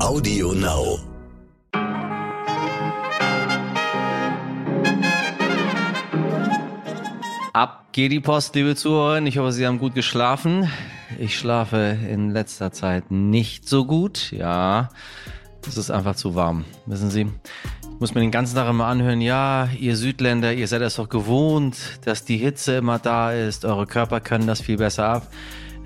Audio Now. Ab geht die Post, liebe Zuhörer. Ich hoffe, Sie haben gut geschlafen. Ich schlafe in letzter Zeit nicht so gut. Ja, es ist einfach zu warm. Wissen Sie, ich muss mir den ganzen Tag immer anhören, ja, ihr Südländer, ihr seid es doch gewohnt, dass die Hitze immer da ist. Eure Körper können das viel besser ab.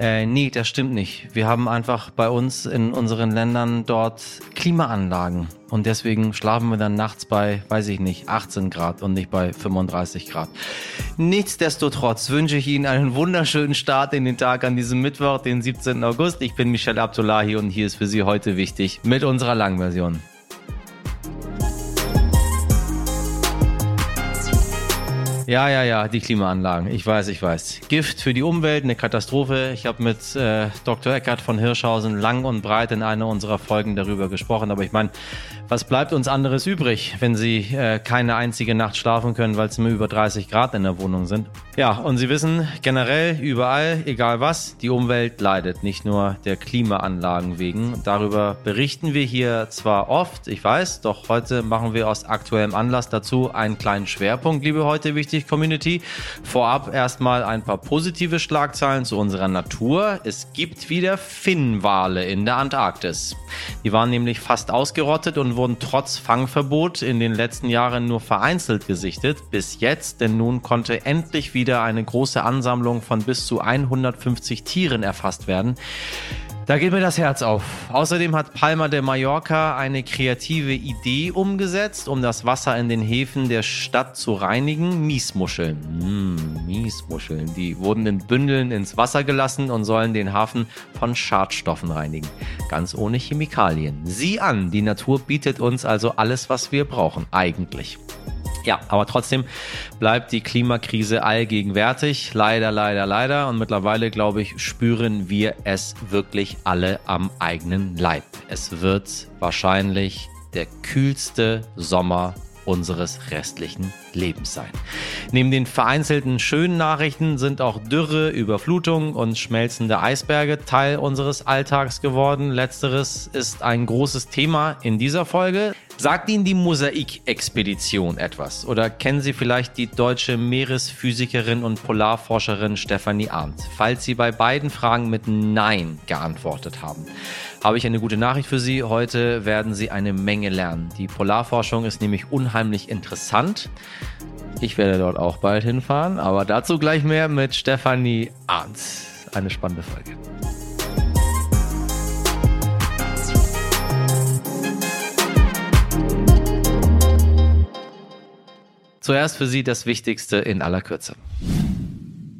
Äh, nee, das stimmt nicht. Wir haben einfach bei uns in unseren Ländern dort Klimaanlagen. Und deswegen schlafen wir dann nachts bei, weiß ich nicht, 18 Grad und nicht bei 35 Grad. Nichtsdestotrotz wünsche ich Ihnen einen wunderschönen Start in den Tag an diesem Mittwoch, den 17. August. Ich bin Michel Abdullahi und hier ist für Sie heute wichtig mit unserer Langversion. Ja, ja, ja, die Klimaanlagen. Ich weiß, ich weiß. Gift für die Umwelt, eine Katastrophe. Ich habe mit äh, Dr. Eckert von Hirschhausen lang und breit in einer unserer Folgen darüber gesprochen. Aber ich meine, was bleibt uns anderes übrig, wenn Sie äh, keine einzige Nacht schlafen können, weil es immer über 30 Grad in der Wohnung sind? Ja, und Sie wissen, generell, überall, egal was, die Umwelt leidet, nicht nur der Klimaanlagen wegen. Darüber berichten wir hier zwar oft, ich weiß, doch heute machen wir aus aktuellem Anlass dazu einen kleinen Schwerpunkt, liebe heute wichtig Community. Vorab erstmal ein paar positive Schlagzeilen zu unserer Natur. Es gibt wieder Finnwale in der Antarktis. Die waren nämlich fast ausgerottet und wurden trotz Fangverbot in den letzten Jahren nur vereinzelt gesichtet. Bis jetzt, denn nun konnte endlich wieder eine große Ansammlung von bis zu 150 Tieren erfasst werden. Da geht mir das Herz auf. Außerdem hat Palma de Mallorca eine kreative Idee umgesetzt, um das Wasser in den Häfen der Stadt zu reinigen. Miesmuscheln. Mmh, Miesmuscheln. Die wurden in Bündeln ins Wasser gelassen und sollen den Hafen von Schadstoffen reinigen. Ganz ohne Chemikalien. Sieh an, die Natur bietet uns also alles, was wir brauchen. Eigentlich. Ja, aber trotzdem bleibt die Klimakrise allgegenwärtig. Leider, leider, leider. Und mittlerweile, glaube ich, spüren wir es wirklich alle am eigenen Leib. Es wird wahrscheinlich der kühlste Sommer unseres restlichen Lebens sein. Neben den vereinzelten schönen Nachrichten sind auch Dürre, Überflutung und schmelzende Eisberge Teil unseres Alltags geworden. Letzteres ist ein großes Thema in dieser Folge. Sagt Ihnen die Mosaik-Expedition etwas? Oder kennen Sie vielleicht die deutsche Meeresphysikerin und Polarforscherin Stefanie Arndt? Falls Sie bei beiden Fragen mit Nein geantwortet haben, habe ich eine gute Nachricht für Sie. Heute werden Sie eine Menge lernen. Die Polarforschung ist nämlich unheimlich interessant. Ich werde dort auch bald hinfahren, aber dazu gleich mehr mit Stefanie Arndt. Eine spannende Folge. Zuerst für Sie das Wichtigste in aller Kürze.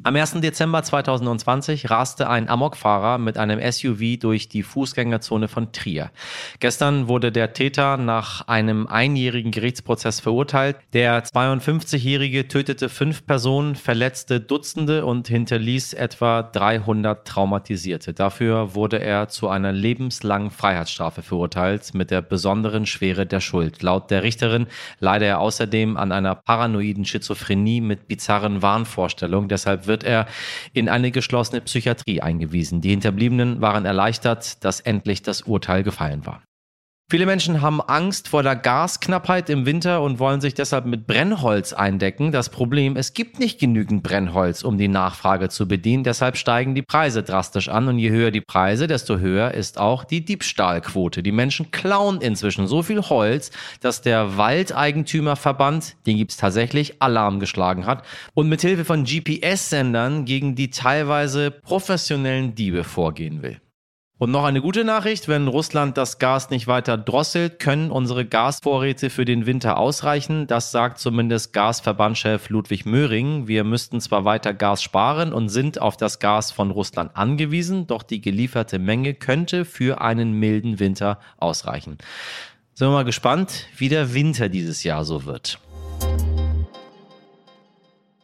Am 1. Dezember 2020 raste ein Amokfahrer mit einem SUV durch die Fußgängerzone von Trier. Gestern wurde der Täter nach einem einjährigen Gerichtsprozess verurteilt. Der 52-Jährige tötete fünf Personen, verletzte Dutzende und hinterließ etwa 300 Traumatisierte. Dafür wurde er zu einer lebenslangen Freiheitsstrafe verurteilt mit der besonderen Schwere der Schuld. Laut der Richterin leide er außerdem an einer paranoiden Schizophrenie mit bizarren Wahnvorstellungen. Deshalb wird wird er in eine geschlossene Psychiatrie eingewiesen. Die Hinterbliebenen waren erleichtert, dass endlich das Urteil gefallen war. Viele Menschen haben Angst vor der Gasknappheit im Winter und wollen sich deshalb mit Brennholz eindecken. Das Problem, es gibt nicht genügend Brennholz, um die Nachfrage zu bedienen. Deshalb steigen die Preise drastisch an. Und je höher die Preise, desto höher ist auch die Diebstahlquote. Die Menschen klauen inzwischen so viel Holz, dass der Waldeigentümerverband, den gibt es tatsächlich, Alarm geschlagen hat und mit Hilfe von GPS-Sendern gegen die teilweise professionellen Diebe vorgehen will. Und noch eine gute Nachricht, wenn Russland das Gas nicht weiter drosselt, können unsere Gasvorräte für den Winter ausreichen. Das sagt zumindest Gasverbandchef Ludwig Möhring. Wir müssten zwar weiter Gas sparen und sind auf das Gas von Russland angewiesen, doch die gelieferte Menge könnte für einen milden Winter ausreichen. Sind wir mal gespannt, wie der Winter dieses Jahr so wird.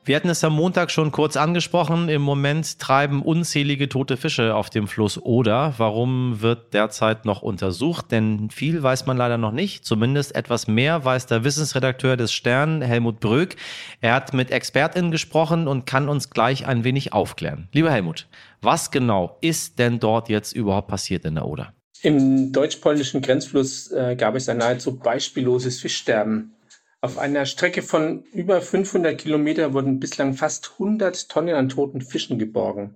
Wir hatten es am Montag schon kurz angesprochen. Im Moment treiben unzählige tote Fische auf dem Fluss Oder. Warum wird derzeit noch untersucht? Denn viel weiß man leider noch nicht. Zumindest etwas mehr weiß der Wissensredakteur des Stern, Helmut Bröck. Er hat mit ExpertInnen gesprochen und kann uns gleich ein wenig aufklären. Lieber Helmut, was genau ist denn dort jetzt überhaupt passiert in der Oder? Im deutsch-polnischen Grenzfluss äh, gab es ein nahezu beispielloses Fischsterben. Auf einer Strecke von über 500 Kilometer wurden bislang fast 100 Tonnen an toten Fischen geborgen.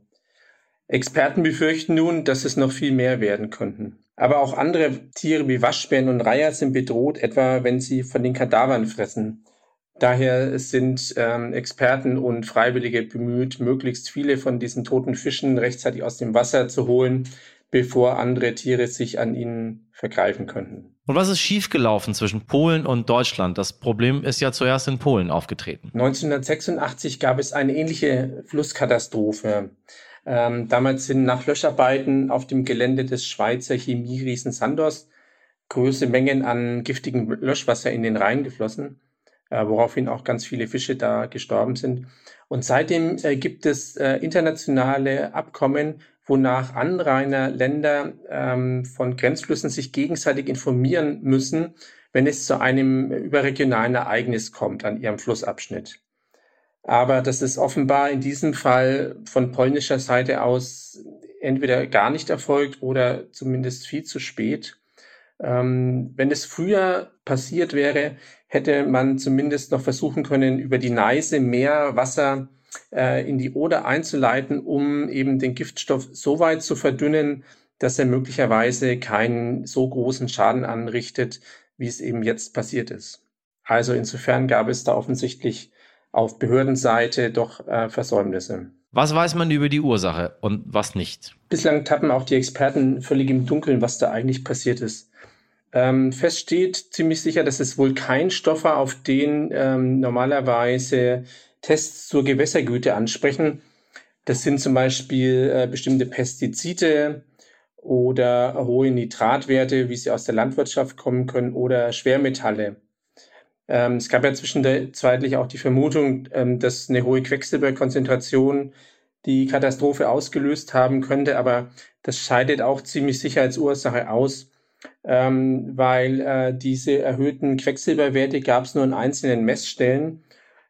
Experten befürchten nun, dass es noch viel mehr werden könnten. Aber auch andere Tiere wie Waschbären und Reiher sind bedroht, etwa wenn sie von den Kadavern fressen. Daher sind ähm, Experten und Freiwillige bemüht, möglichst viele von diesen toten Fischen rechtzeitig aus dem Wasser zu holen, bevor andere Tiere sich an ihnen vergreifen könnten. Und was ist schiefgelaufen zwischen Polen und Deutschland? Das Problem ist ja zuerst in Polen aufgetreten. 1986 gab es eine ähnliche Flusskatastrophe. Ähm, damals sind nach Löscharbeiten auf dem Gelände des Schweizer Chemieriesen Sandos große Mengen an giftigem Löschwasser in den Rhein geflossen, äh, woraufhin auch ganz viele Fische da gestorben sind. Und seitdem äh, gibt es äh, internationale Abkommen, wonach Anrainerländer ähm, von Grenzflüssen sich gegenseitig informieren müssen, wenn es zu einem überregionalen Ereignis kommt an ihrem Flussabschnitt. Aber das ist offenbar in diesem Fall von polnischer Seite aus entweder gar nicht erfolgt oder zumindest viel zu spät. Ähm, wenn es früher passiert wäre, hätte man zumindest noch versuchen können, über die Neise mehr Wasser äh, in die Oder einzuleiten, um eben den Giftstoff so weit zu verdünnen, dass er möglicherweise keinen so großen Schaden anrichtet, wie es eben jetzt passiert ist. Also insofern gab es da offensichtlich auf Behördenseite doch äh, Versäumnisse. Was weiß man über die Ursache und was nicht? Bislang tappen auch die Experten völlig im Dunkeln, was da eigentlich passiert ist. Ähm, fest steht ziemlich sicher, dass es wohl kein Stoff war, auf den ähm, normalerweise Tests zur Gewässergüte ansprechen. Das sind zum Beispiel äh, bestimmte Pestizide oder hohe Nitratwerte, wie sie aus der Landwirtschaft kommen können, oder Schwermetalle. Ähm, es gab ja zwischenzeitlich auch die Vermutung, ähm, dass eine hohe Quecksilberkonzentration die Katastrophe ausgelöst haben könnte, aber das scheidet auch ziemlich sicher als Ursache aus, ähm, weil äh, diese erhöhten Quecksilberwerte gab es nur in einzelnen Messstellen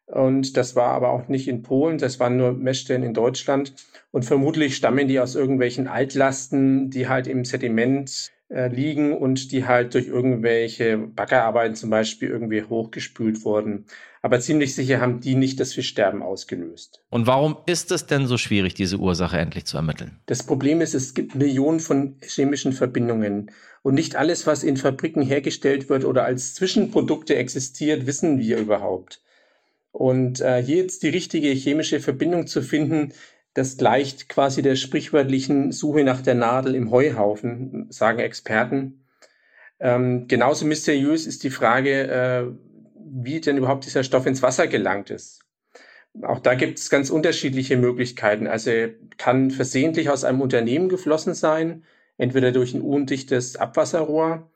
und das war aber auch nicht in Polen, das waren nur Messstellen in Deutschland. Und vermutlich stammen die aus irgendwelchen Altlasten, die halt im Sediment äh, liegen und die halt durch irgendwelche Baggerarbeiten zum Beispiel irgendwie hochgespült wurden. Aber ziemlich sicher haben die nicht das Fischsterben ausgelöst. Und warum ist es denn so schwierig, diese Ursache endlich zu ermitteln? Das Problem ist, es gibt Millionen von chemischen Verbindungen. Und nicht alles, was in Fabriken hergestellt wird oder als Zwischenprodukte existiert, wissen wir überhaupt. Und äh, hier jetzt die richtige chemische Verbindung zu finden, das gleicht quasi der sprichwörtlichen Suche nach der Nadel im Heuhaufen, sagen Experten. Ähm, genauso mysteriös ist die Frage, äh, wie denn überhaupt dieser Stoff ins Wasser gelangt ist. Auch da gibt es ganz unterschiedliche Möglichkeiten. Also kann versehentlich aus einem Unternehmen geflossen sein, entweder durch ein undichtes Abwasserrohr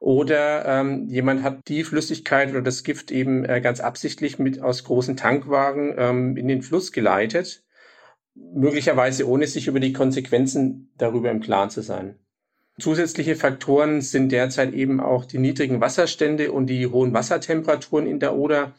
oder ähm, jemand hat die Flüssigkeit oder das Gift eben äh, ganz absichtlich mit aus großen Tankwagen ähm, in den Fluss geleitet, möglicherweise ohne sich über die Konsequenzen darüber im Klaren zu sein. Zusätzliche Faktoren sind derzeit eben auch die niedrigen Wasserstände und die hohen Wassertemperaturen in der Oder.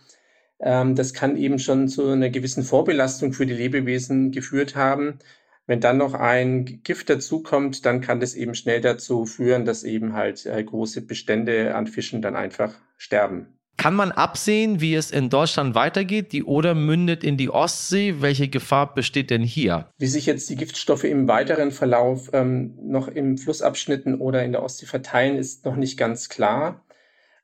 Ähm, das kann eben schon zu einer gewissen Vorbelastung für die Lebewesen geführt haben. Wenn dann noch ein Gift dazukommt, dann kann das eben schnell dazu führen, dass eben halt äh, große Bestände an Fischen dann einfach sterben. Kann man absehen, wie es in Deutschland weitergeht? Die Oder mündet in die Ostsee. Welche Gefahr besteht denn hier? Wie sich jetzt die Giftstoffe im weiteren Verlauf ähm, noch im Flussabschnitten oder in der Ostsee verteilen, ist noch nicht ganz klar.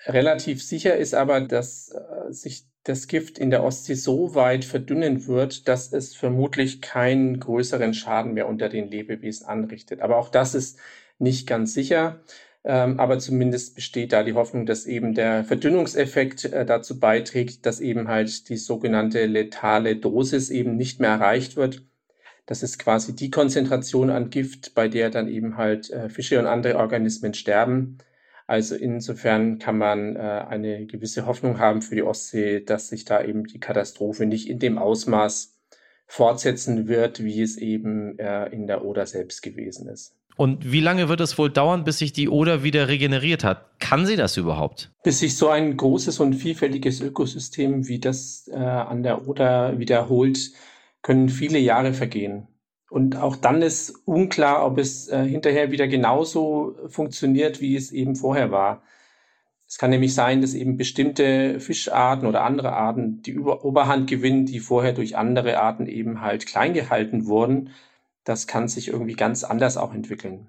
Relativ sicher ist aber, dass äh, sich das Gift in der Ostsee so weit verdünnen wird, dass es vermutlich keinen größeren Schaden mehr unter den Lebewesen anrichtet. Aber auch das ist nicht ganz sicher. Ähm, aber zumindest besteht da die Hoffnung, dass eben der Verdünnungseffekt äh, dazu beiträgt, dass eben halt die sogenannte letale Dosis eben nicht mehr erreicht wird. Das ist quasi die Konzentration an Gift, bei der dann eben halt äh, Fische und andere Organismen sterben. Also insofern kann man äh, eine gewisse Hoffnung haben für die Ostsee, dass sich da eben die Katastrophe nicht in dem Ausmaß fortsetzen wird, wie es eben äh, in der Oder selbst gewesen ist. Und wie lange wird es wohl dauern, bis sich die Oder wieder regeneriert hat? Kann sie das überhaupt? Bis sich so ein großes und vielfältiges Ökosystem wie das äh, an der Oder wiederholt, können viele Jahre vergehen. Und auch dann ist unklar, ob es äh, hinterher wieder genauso funktioniert, wie es eben vorher war. Es kann nämlich sein, dass eben bestimmte Fischarten oder andere Arten die Über Oberhand gewinnen, die vorher durch andere Arten eben halt klein gehalten wurden. Das kann sich irgendwie ganz anders auch entwickeln.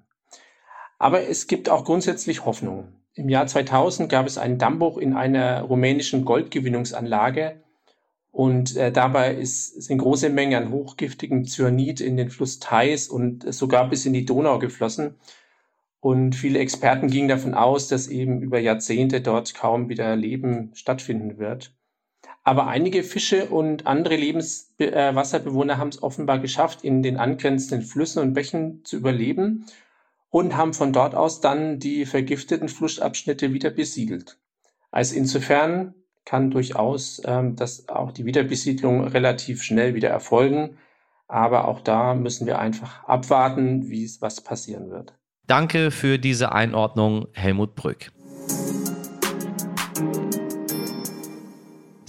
Aber es gibt auch grundsätzlich Hoffnung. Im Jahr 2000 gab es einen Dammbruch in einer rumänischen Goldgewinnungsanlage und äh, dabei ist, sind große Mengen an hochgiftigem Cyanid in den Fluss Theiß und sogar bis in die Donau geflossen. Und viele Experten gingen davon aus, dass eben über Jahrzehnte dort kaum wieder Leben stattfinden wird. Aber einige Fische und andere Lebenswasserbewohner äh, haben es offenbar geschafft, in den angrenzenden Flüssen und Bächen zu überleben und haben von dort aus dann die vergifteten Flussabschnitte wieder besiedelt. Also insofern kann durchaus ähm, dass auch die Wiederbesiedlung relativ schnell wieder erfolgen. Aber auch da müssen wir einfach abwarten, wie es was passieren wird. Danke für diese Einordnung, Helmut Brück.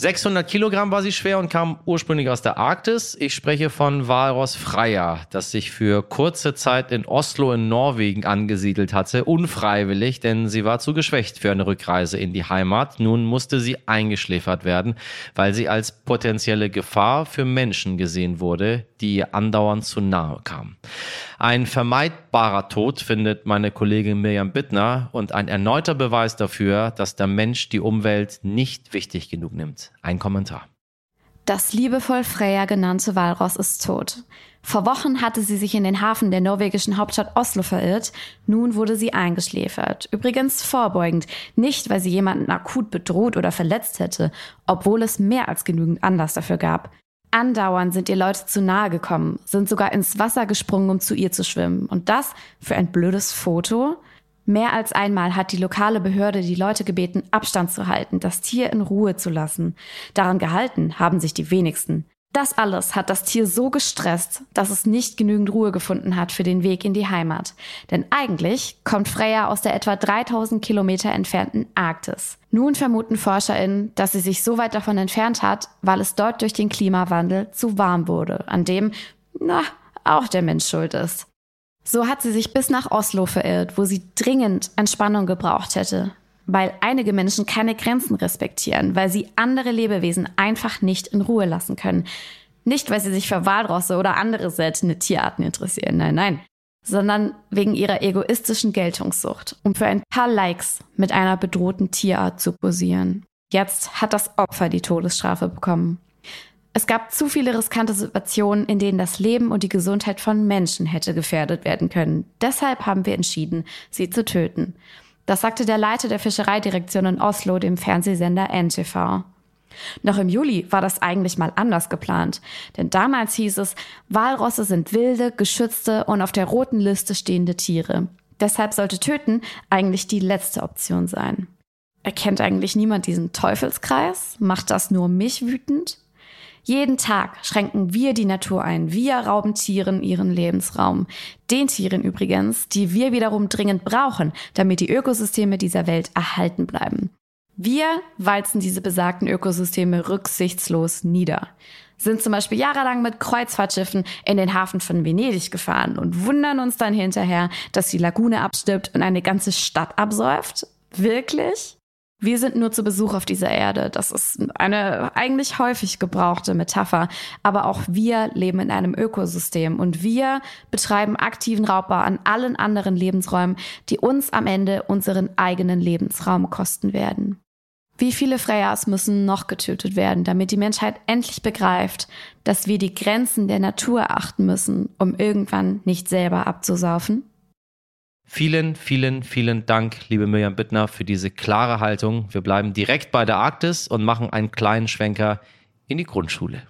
600 Kilogramm war sie schwer und kam ursprünglich aus der Arktis. Ich spreche von Walross Freya, das sich für kurze Zeit in Oslo in Norwegen angesiedelt hatte, unfreiwillig, denn sie war zu geschwächt für eine Rückreise in die Heimat. Nun musste sie eingeschläfert werden, weil sie als potenzielle Gefahr für Menschen gesehen wurde, die ihr andauernd zu nahe kamen. Ein vermeidbarer Tod findet meine Kollegin Mirjam Bittner und ein erneuter Beweis dafür, dass der Mensch die Umwelt nicht wichtig genug nimmt. Ein Kommentar. Das liebevoll Freya genannte Walross ist tot. Vor Wochen hatte sie sich in den Hafen der norwegischen Hauptstadt Oslo verirrt. Nun wurde sie eingeschläfert. Übrigens vorbeugend. Nicht, weil sie jemanden akut bedroht oder verletzt hätte, obwohl es mehr als genügend Anlass dafür gab. Andauernd sind ihr Leute zu nahe gekommen, sind sogar ins Wasser gesprungen, um zu ihr zu schwimmen. Und das für ein blödes Foto? Mehr als einmal hat die lokale Behörde die Leute gebeten, Abstand zu halten, das Tier in Ruhe zu lassen. Daran gehalten haben sich die wenigsten. Das alles hat das Tier so gestresst, dass es nicht genügend Ruhe gefunden hat für den Weg in die Heimat. Denn eigentlich kommt Freya aus der etwa 3000 Kilometer entfernten Arktis. Nun vermuten ForscherInnen, dass sie sich so weit davon entfernt hat, weil es dort durch den Klimawandel zu warm wurde, an dem, na, auch der Mensch schuld ist. So hat sie sich bis nach Oslo verirrt, wo sie dringend Entspannung gebraucht hätte weil einige Menschen keine Grenzen respektieren, weil sie andere Lebewesen einfach nicht in Ruhe lassen können. Nicht, weil sie sich für Walrosse oder andere seltene Tierarten interessieren, nein, nein, sondern wegen ihrer egoistischen Geltungssucht, um für ein paar Likes mit einer bedrohten Tierart zu posieren. Jetzt hat das Opfer die Todesstrafe bekommen. Es gab zu viele riskante Situationen, in denen das Leben und die Gesundheit von Menschen hätte gefährdet werden können. Deshalb haben wir entschieden, sie zu töten. Das sagte der Leiter der Fischereidirektion in Oslo dem Fernsehsender NTV. Noch im Juli war das eigentlich mal anders geplant, denn damals hieß es, Walrosse sind wilde, geschützte und auf der roten Liste stehende Tiere. Deshalb sollte Töten eigentlich die letzte Option sein. Erkennt eigentlich niemand diesen Teufelskreis? Macht das nur mich wütend? Jeden Tag schränken wir die Natur ein. Wir rauben Tieren ihren Lebensraum. Den Tieren übrigens, die wir wiederum dringend brauchen, damit die Ökosysteme dieser Welt erhalten bleiben. Wir walzen diese besagten Ökosysteme rücksichtslos nieder. Sind zum Beispiel jahrelang mit Kreuzfahrtschiffen in den Hafen von Venedig gefahren und wundern uns dann hinterher, dass die Lagune abstirbt und eine ganze Stadt absäuft? Wirklich? Wir sind nur zu Besuch auf dieser Erde. Das ist eine eigentlich häufig gebrauchte Metapher. Aber auch wir leben in einem Ökosystem und wir betreiben aktiven Raubbau an allen anderen Lebensräumen, die uns am Ende unseren eigenen Lebensraum kosten werden. Wie viele Freyas müssen noch getötet werden, damit die Menschheit endlich begreift, dass wir die Grenzen der Natur achten müssen, um irgendwann nicht selber abzusaufen? Vielen, vielen, vielen Dank, liebe Mirjam Bittner, für diese klare Haltung. Wir bleiben direkt bei der Arktis und machen einen kleinen Schwenker in die Grundschule.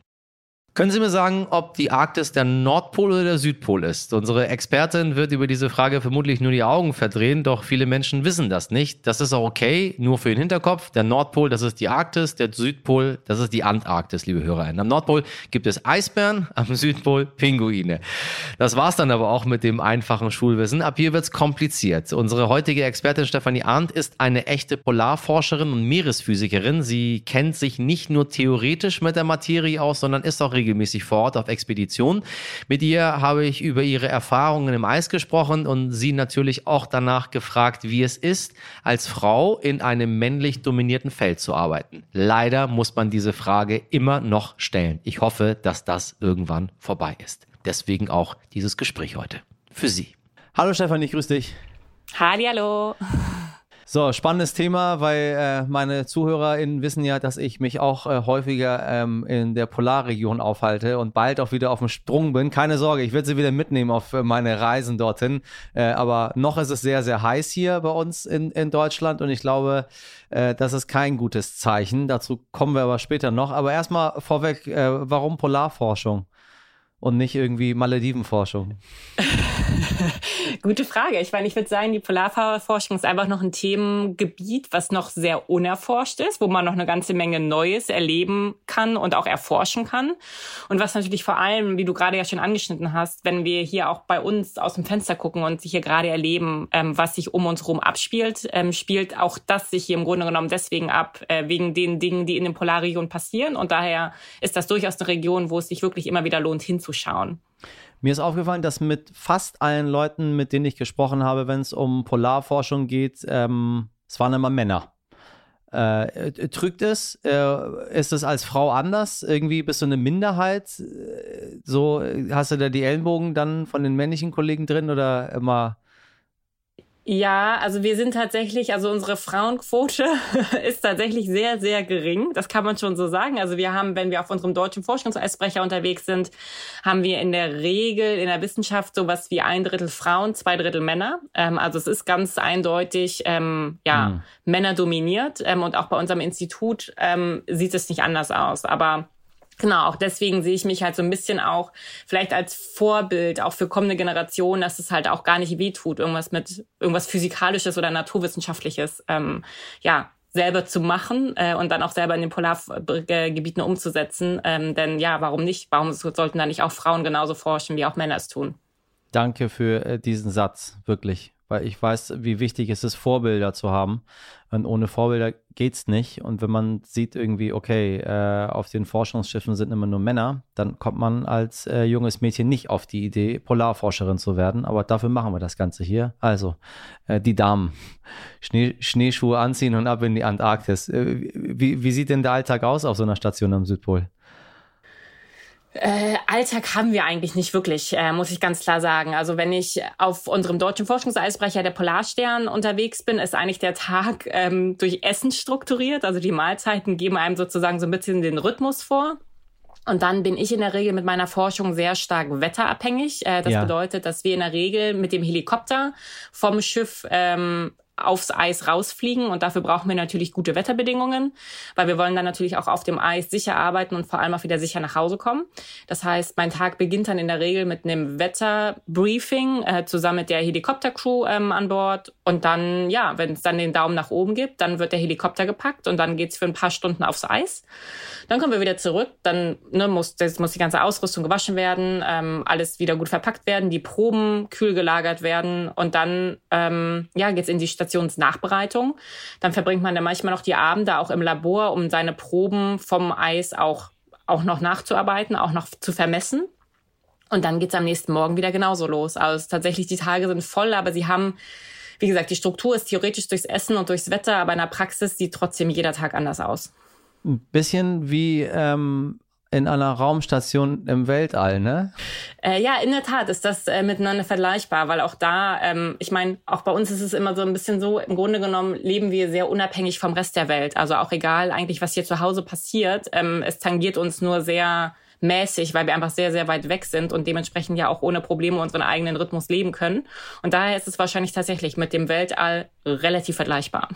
Können Sie mir sagen, ob die Arktis der Nordpol oder der Südpol ist? Unsere Expertin wird über diese Frage vermutlich nur die Augen verdrehen, doch viele Menschen wissen das nicht. Das ist auch okay, nur für den Hinterkopf. Der Nordpol, das ist die Arktis, der Südpol, das ist die Antarktis, liebe HörerInnen. Am Nordpol gibt es Eisbären, am Südpol Pinguine. Das war's dann aber auch mit dem einfachen Schulwissen. Ab hier wird's kompliziert. Unsere heutige Expertin Stefanie Arndt ist eine echte Polarforscherin und Meeresphysikerin. Sie kennt sich nicht nur theoretisch mit der Materie aus, sondern ist auch regelmäßig vor Ort auf Expeditionen. Mit ihr habe ich über ihre Erfahrungen im Eis gesprochen und sie natürlich auch danach gefragt, wie es ist, als Frau in einem männlich dominierten Feld zu arbeiten. Leider muss man diese Frage immer noch stellen. Ich hoffe, dass das irgendwann vorbei ist. Deswegen auch dieses Gespräch heute. Für Sie. Hallo Stefan, ich grüße dich. Hallo. So, spannendes Thema, weil äh, meine ZuhörerInnen wissen ja, dass ich mich auch äh, häufiger ähm, in der Polarregion aufhalte und bald auch wieder auf dem Sprung bin. Keine Sorge, ich werde sie wieder mitnehmen auf äh, meine Reisen dorthin. Äh, aber noch ist es sehr, sehr heiß hier bei uns in, in Deutschland und ich glaube, äh, das ist kein gutes Zeichen. Dazu kommen wir aber später noch. Aber erstmal vorweg, äh, warum Polarforschung? Und nicht irgendwie Maledivenforschung? Gute Frage. Ich meine, ich würde sagen, die Polarforschung ist einfach noch ein Themengebiet, was noch sehr unerforscht ist, wo man noch eine ganze Menge Neues erleben kann und auch erforschen kann. Und was natürlich vor allem, wie du gerade ja schon angeschnitten hast, wenn wir hier auch bei uns aus dem Fenster gucken und sich hier gerade erleben, ähm, was sich um uns herum abspielt, ähm, spielt auch das sich hier im Grunde genommen deswegen ab, äh, wegen den Dingen, die in den Polarregionen passieren. Und daher ist das durchaus eine Region, wo es sich wirklich immer wieder lohnt, hinzuschauen anzuschauen. Mir ist aufgefallen, dass mit fast allen Leuten, mit denen ich gesprochen habe, wenn es um Polarforschung geht, ähm, es waren immer Männer. Äh, trügt es? Äh, ist es als Frau anders? Irgendwie bist du eine Minderheit? Äh, so hast du da die Ellenbogen dann von den männlichen Kollegen drin oder immer ja, also wir sind tatsächlich, also unsere Frauenquote ist tatsächlich sehr, sehr gering. Das kann man schon so sagen. Also wir haben, wenn wir auf unserem deutschen Forschungseisbrecher unterwegs sind, haben wir in der Regel in der Wissenschaft sowas wie ein Drittel Frauen, zwei Drittel Männer. Ähm, also es ist ganz eindeutig, ähm, ja, mhm. Männer dominiert. Ähm, und auch bei unserem Institut ähm, sieht es nicht anders aus. Aber Genau, auch deswegen sehe ich mich halt so ein bisschen auch vielleicht als Vorbild auch für kommende Generationen, dass es halt auch gar nicht wehtut, irgendwas mit irgendwas physikalisches oder naturwissenschaftliches, ähm, ja, selber zu machen äh, und dann auch selber in den Polargebieten umzusetzen. Ähm, denn ja, warum nicht? Warum sollten da nicht auch Frauen genauso forschen, wie auch Männer es tun? Danke für äh, diesen Satz, wirklich weil ich weiß, wie wichtig es ist, Vorbilder zu haben. Und ohne Vorbilder geht's nicht. Und wenn man sieht irgendwie, okay, äh, auf den Forschungsschiffen sind immer nur Männer, dann kommt man als äh, junges Mädchen nicht auf die Idee, Polarforscherin zu werden. Aber dafür machen wir das Ganze hier. Also, äh, die Damen, Schnee, Schneeschuhe anziehen und ab in die Antarktis. Äh, wie, wie sieht denn der Alltag aus auf so einer Station am Südpol? Äh, Alltag haben wir eigentlich nicht wirklich, äh, muss ich ganz klar sagen. Also wenn ich auf unserem deutschen Forschungseisbrecher der Polarstern unterwegs bin, ist eigentlich der Tag ähm, durch Essen strukturiert. Also die Mahlzeiten geben einem sozusagen so ein bisschen den Rhythmus vor. Und dann bin ich in der Regel mit meiner Forschung sehr stark wetterabhängig. Äh, das ja. bedeutet, dass wir in der Regel mit dem Helikopter vom Schiff ähm, aufs Eis rausfliegen und dafür brauchen wir natürlich gute Wetterbedingungen, weil wir wollen dann natürlich auch auf dem Eis sicher arbeiten und vor allem auch wieder sicher nach Hause kommen. Das heißt, mein Tag beginnt dann in der Regel mit einem Wetterbriefing äh, zusammen mit der Helikoptercrew ähm, an Bord und dann, ja, wenn es dann den Daumen nach oben gibt, dann wird der Helikopter gepackt und dann geht's für ein paar Stunden aufs Eis. Dann kommen wir wieder zurück, dann ne, muss, das muss die ganze Ausrüstung gewaschen werden, ähm, alles wieder gut verpackt werden, die Proben kühl gelagert werden und dann ähm, ja, geht's in die Station Stationsnachbereitung. Dann verbringt man dann manchmal noch die Abende auch im Labor, um seine Proben vom Eis auch, auch noch nachzuarbeiten, auch noch zu vermessen. Und dann geht's am nächsten Morgen wieder genauso los. Also tatsächlich, die Tage sind voll, aber sie haben, wie gesagt, die Struktur ist theoretisch durchs Essen und durchs Wetter, aber in der Praxis sieht trotzdem jeder Tag anders aus. Ein bisschen wie ähm, in einer Raumstation im Weltall, ne? Äh, ja, in der Tat ist das äh, miteinander vergleichbar, weil auch da, ähm, ich meine, auch bei uns ist es immer so ein bisschen so, im Grunde genommen leben wir sehr unabhängig vom Rest der Welt. Also auch egal eigentlich, was hier zu Hause passiert, ähm, es tangiert uns nur sehr mäßig, weil wir einfach sehr, sehr weit weg sind und dementsprechend ja auch ohne Probleme unseren eigenen Rhythmus leben können. Und daher ist es wahrscheinlich tatsächlich mit dem Weltall relativ vergleichbar.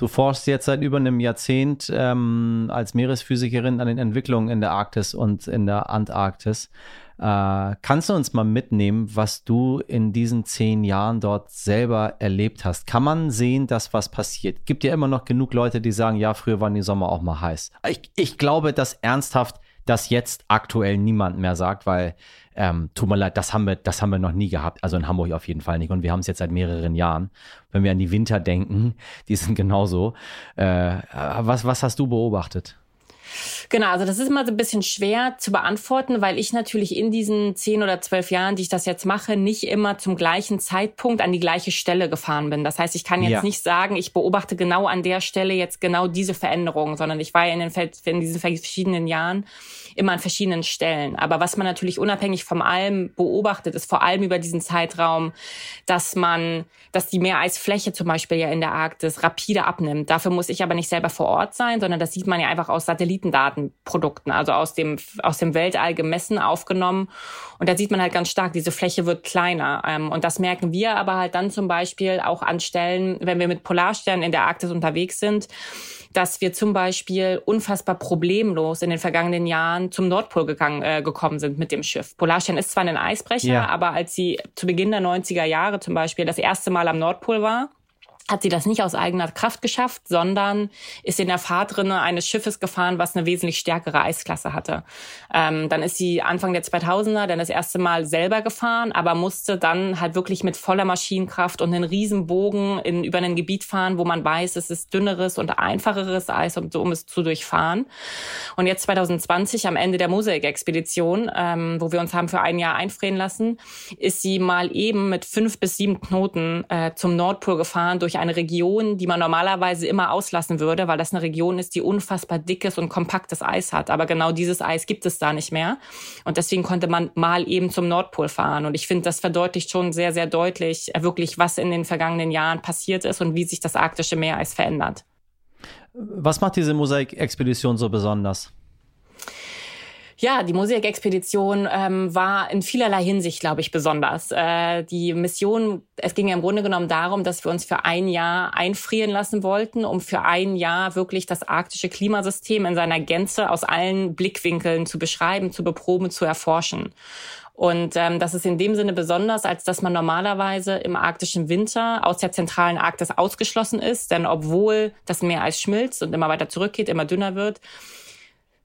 Du forschst jetzt seit über einem Jahrzehnt ähm, als Meeresphysikerin an den Entwicklungen in der Arktis und in der Antarktis. Äh, kannst du uns mal mitnehmen, was du in diesen zehn Jahren dort selber erlebt hast? Kann man sehen, dass was passiert? Gibt ja immer noch genug Leute, die sagen, ja, früher waren die Sommer auch mal heiß. Ich, ich glaube, dass ernsthaft das jetzt aktuell niemand mehr sagt, weil ähm, tut mir leid, das haben wir, das haben wir noch nie gehabt. Also in Hamburg auf jeden Fall nicht. Und wir haben es jetzt seit mehreren Jahren. Wenn wir an die Winter denken, die sind genauso. Äh, was, was hast du beobachtet? Genau, also das ist immer so ein bisschen schwer zu beantworten, weil ich natürlich in diesen zehn oder zwölf Jahren, die ich das jetzt mache, nicht immer zum gleichen Zeitpunkt an die gleiche Stelle gefahren bin. Das heißt, ich kann jetzt ja. nicht sagen, ich beobachte genau an der Stelle jetzt genau diese Veränderung, sondern ich war ja in, den, in diesen verschiedenen Jahren immer an verschiedenen Stellen. Aber was man natürlich unabhängig vom allem beobachtet, ist vor allem über diesen Zeitraum, dass man, dass die Meereisfläche zum Beispiel ja in der Arktis rapide abnimmt. Dafür muss ich aber nicht selber vor Ort sein, sondern das sieht man ja einfach aus Satellitendatenprodukten, also aus dem, aus dem Weltall gemessen, aufgenommen. Und da sieht man halt ganz stark, diese Fläche wird kleiner. Ähm, und das merken wir aber halt dann zum Beispiel auch an Stellen, wenn wir mit Polarsternen in der Arktis unterwegs sind, dass wir zum Beispiel unfassbar problemlos in den vergangenen Jahren zum Nordpol gegangen, äh, gekommen sind mit dem Schiff. Polarstern ist zwar ein Eisbrecher, ja. aber als sie zu Beginn der 90er Jahre zum Beispiel das erste Mal am Nordpol war, hat sie das nicht aus eigener Kraft geschafft, sondern ist in der Fahrtrinne eines Schiffes gefahren, was eine wesentlich stärkere Eisklasse hatte. Ähm, dann ist sie Anfang der 2000er dann das erste Mal selber gefahren, aber musste dann halt wirklich mit voller Maschinenkraft und einen riesen Bogen in, über ein Gebiet fahren, wo man weiß, es ist dünneres und einfacheres Eis, um, um es zu durchfahren. Und jetzt 2020, am Ende der Mosaik-Expedition, ähm, wo wir uns haben für ein Jahr einfrieren lassen, ist sie mal eben mit fünf bis sieben Knoten äh, zum Nordpol gefahren durch eine Region, die man normalerweise immer auslassen würde, weil das eine Region ist, die unfassbar dickes und kompaktes Eis hat. Aber genau dieses Eis gibt es da nicht mehr. Und deswegen konnte man mal eben zum Nordpol fahren. Und ich finde, das verdeutlicht schon sehr, sehr deutlich äh, wirklich, was in den vergangenen Jahren passiert ist und wie sich das arktische Meereis verändert. Was macht diese Mosaik-Expedition so besonders? Ja, die Mosaik-Expedition ähm, war in vielerlei Hinsicht, glaube ich, besonders. Äh, die Mission, es ging ja im Grunde genommen darum, dass wir uns für ein Jahr einfrieren lassen wollten, um für ein Jahr wirklich das arktische Klimasystem in seiner Gänze aus allen Blickwinkeln zu beschreiben, zu beproben, zu erforschen. Und ähm, das ist in dem Sinne besonders, als dass man normalerweise im arktischen Winter aus der zentralen Arktis ausgeschlossen ist. Denn obwohl das Meer Eis schmilzt und immer weiter zurückgeht, immer dünner wird,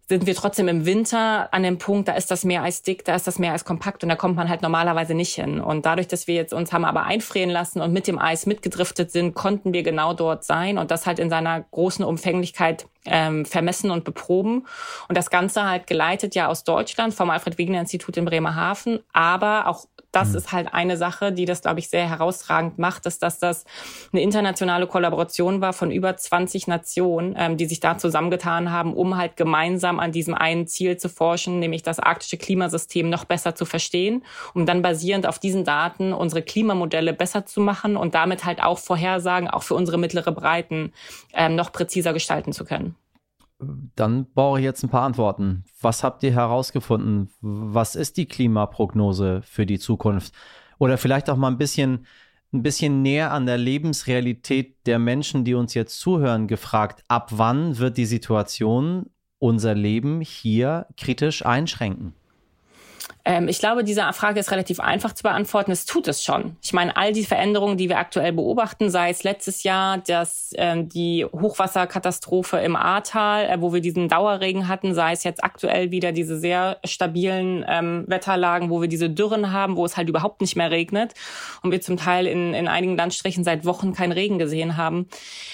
sind wir trotzdem im Winter an dem Punkt, da ist das Meer Eis dick, da ist das Meer Eis kompakt und da kommt man halt normalerweise nicht hin. Und dadurch, dass wir jetzt uns haben aber einfrieren lassen und mit dem Eis mitgedriftet sind, konnten wir genau dort sein und das halt in seiner großen Umfänglichkeit ähm, vermessen und beproben. Und das Ganze halt geleitet ja aus Deutschland vom Alfred-Wegener-Institut in Bremerhaven, aber auch das mhm. ist halt eine Sache, die das, glaube ich, sehr herausragend macht, ist, dass das eine internationale Kollaboration war von über 20 Nationen, ähm, die sich da zusammengetan haben, um halt gemeinsam an diesem einen Ziel zu forschen, nämlich das arktische Klimasystem noch besser zu verstehen, um dann basierend auf diesen Daten unsere Klimamodelle besser zu machen und damit halt auch Vorhersagen, auch für unsere mittlere Breiten, ähm, noch präziser gestalten zu können. Dann brauche ich jetzt ein paar Antworten. Was habt ihr herausgefunden? Was ist die Klimaprognose für die Zukunft? Oder vielleicht auch mal ein bisschen, ein bisschen näher an der Lebensrealität der Menschen, die uns jetzt zuhören, gefragt. Ab wann wird die Situation unser Leben hier kritisch einschränken? Ähm, ich glaube, diese Frage ist relativ einfach zu beantworten. Es tut es schon. Ich meine, all die Veränderungen, die wir aktuell beobachten, sei es letztes Jahr, dass ähm, die Hochwasserkatastrophe im Ahrtal, äh, wo wir diesen Dauerregen hatten, sei es jetzt aktuell wieder diese sehr stabilen ähm, Wetterlagen, wo wir diese Dürren haben, wo es halt überhaupt nicht mehr regnet und wir zum Teil in, in einigen Landstrichen seit Wochen keinen Regen gesehen haben.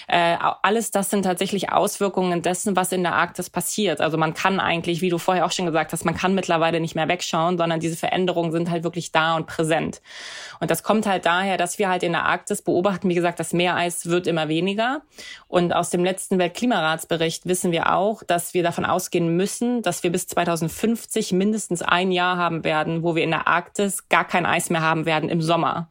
Äh, alles das sind tatsächlich Auswirkungen dessen, was in der Arktis passiert. Also man kann eigentlich, wie du vorher auch schon gesagt hast, man kann mittlerweile nicht mehr wegschauen, sondern diese Veränderungen sind halt wirklich da und präsent. Und das kommt halt daher, dass wir halt in der Arktis beobachten, wie gesagt, das Meereis wird immer weniger. Und aus dem letzten Weltklimaratsbericht wissen wir auch, dass wir davon ausgehen müssen, dass wir bis 2050 mindestens ein Jahr haben werden, wo wir in der Arktis gar kein Eis mehr haben werden im Sommer.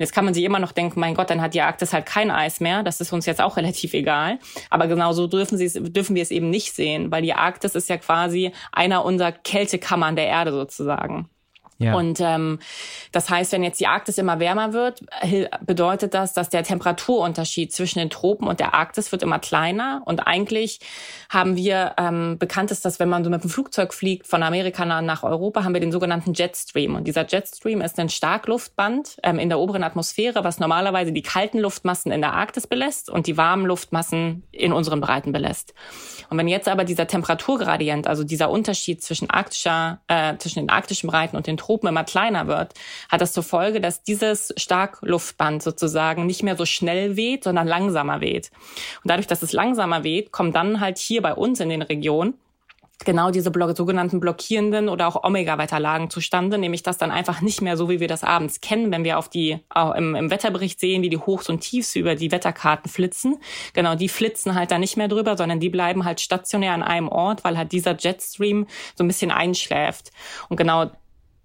Und jetzt kann man sich immer noch denken, mein Gott, dann hat die Arktis halt kein Eis mehr. Das ist uns jetzt auch relativ egal. Aber genauso dürfen, sie es, dürfen wir es eben nicht sehen, weil die Arktis ist ja quasi einer unserer Kältekammern der Erde sozusagen sagen. Ja. Und ähm, das heißt, wenn jetzt die Arktis immer wärmer wird, bedeutet das, dass der Temperaturunterschied zwischen den Tropen und der Arktis wird immer kleiner. Und eigentlich haben wir, ähm, bekannt ist das, wenn man so mit dem Flugzeug fliegt von Amerika nach Europa, haben wir den sogenannten Jetstream. Und dieser Jetstream ist ein Starkluftband ähm, in der oberen Atmosphäre, was normalerweise die kalten Luftmassen in der Arktis belässt und die warmen Luftmassen in unseren Breiten belässt. Und wenn jetzt aber dieser Temperaturgradient, also dieser Unterschied zwischen arktischer, äh, zwischen den arktischen Breiten und den Tropen, Tropen immer kleiner wird, hat das zur Folge, dass dieses Starkluftband sozusagen nicht mehr so schnell weht, sondern langsamer weht. Und dadurch, dass es langsamer weht, kommen dann halt hier bei uns in den Regionen genau diese Blo sogenannten blockierenden oder auch Omega-Wetterlagen zustande, nämlich dass dann einfach nicht mehr so, wie wir das abends kennen, wenn wir auf die auch im, im Wetterbericht sehen, wie die Hochs und Tiefs über die Wetterkarten flitzen. Genau, die flitzen halt da nicht mehr drüber, sondern die bleiben halt stationär an einem Ort, weil halt dieser Jetstream so ein bisschen einschläft. Und genau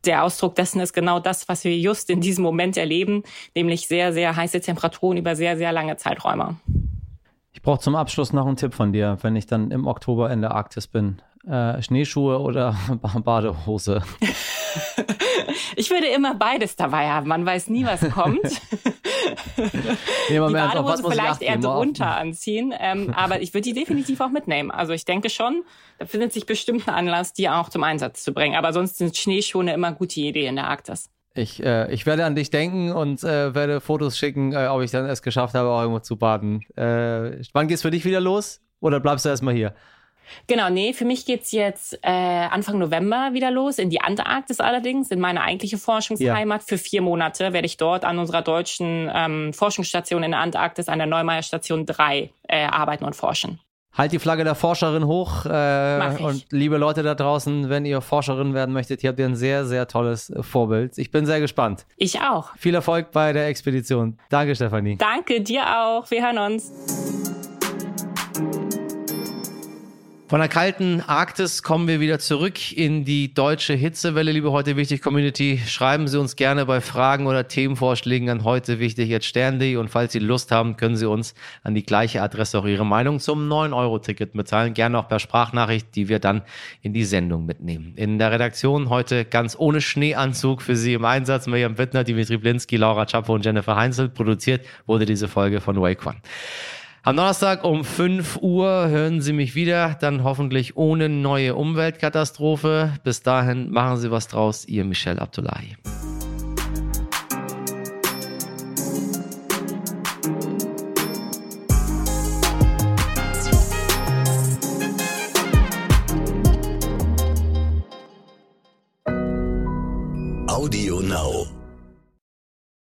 der Ausdruck dessen ist genau das, was wir just in diesem Moment erleben, nämlich sehr, sehr heiße Temperaturen über sehr, sehr lange Zeiträume. Ich brauche zum Abschluss noch einen Tipp von dir, wenn ich dann im Oktober in der Arktis bin äh, Schneeschuhe oder Badehose? ich würde immer beides dabei haben. Man weiß nie, was kommt. die Badehose vielleicht eher drunter anziehen, ähm, aber ich würde die definitiv auch mitnehmen. Also ich denke schon, da findet sich bestimmt ein Anlass, die auch zum Einsatz zu bringen. Aber sonst sind Schneeschuhe immer eine gute Idee in der Arktis. Ich, äh, ich werde an dich denken und äh, werde Fotos schicken, äh, ob ich dann es geschafft habe, auch irgendwo zu baden. Äh, wann geht's für dich wieder los? Oder bleibst du erstmal hier? Genau, nee, für mich geht's jetzt äh, Anfang November wieder los, in die Antarktis allerdings, in meine eigentliche Forschungsheimat. Ja. Für vier Monate werde ich dort an unserer deutschen ähm, Forschungsstation in der Antarktis, an der Neumeier Station 3, äh, arbeiten und forschen. Halt die Flagge der Forscherin hoch. Äh, und liebe Leute da draußen, wenn ihr Forscherin werden möchtet, hier habt ihr ein sehr, sehr tolles Vorbild. Ich bin sehr gespannt. Ich auch. Viel Erfolg bei der Expedition. Danke, Stefanie. Danke dir auch. Wir hören uns. Von der kalten Arktis kommen wir wieder zurück in die deutsche Hitzewelle, liebe heute wichtig Community. Schreiben Sie uns gerne bei Fragen oder Themenvorschlägen an heute wichtig jetzt stern.de und falls Sie Lust haben, können Sie uns an die gleiche Adresse auch Ihre Meinung zum 9-Euro-Ticket mitteilen. Gerne auch per Sprachnachricht, die wir dann in die Sendung mitnehmen. In der Redaktion heute ganz ohne Schneeanzug für Sie im Einsatz. Miriam Wittner, Dimitri Blinski, Laura Czapo und Jennifer Heinzel. Produziert wurde diese Folge von Wake One. Am Donnerstag um 5 Uhr hören Sie mich wieder, dann hoffentlich ohne neue Umweltkatastrophe. Bis dahin machen Sie was draus, Ihr Michel Abdullahi. Audio Now.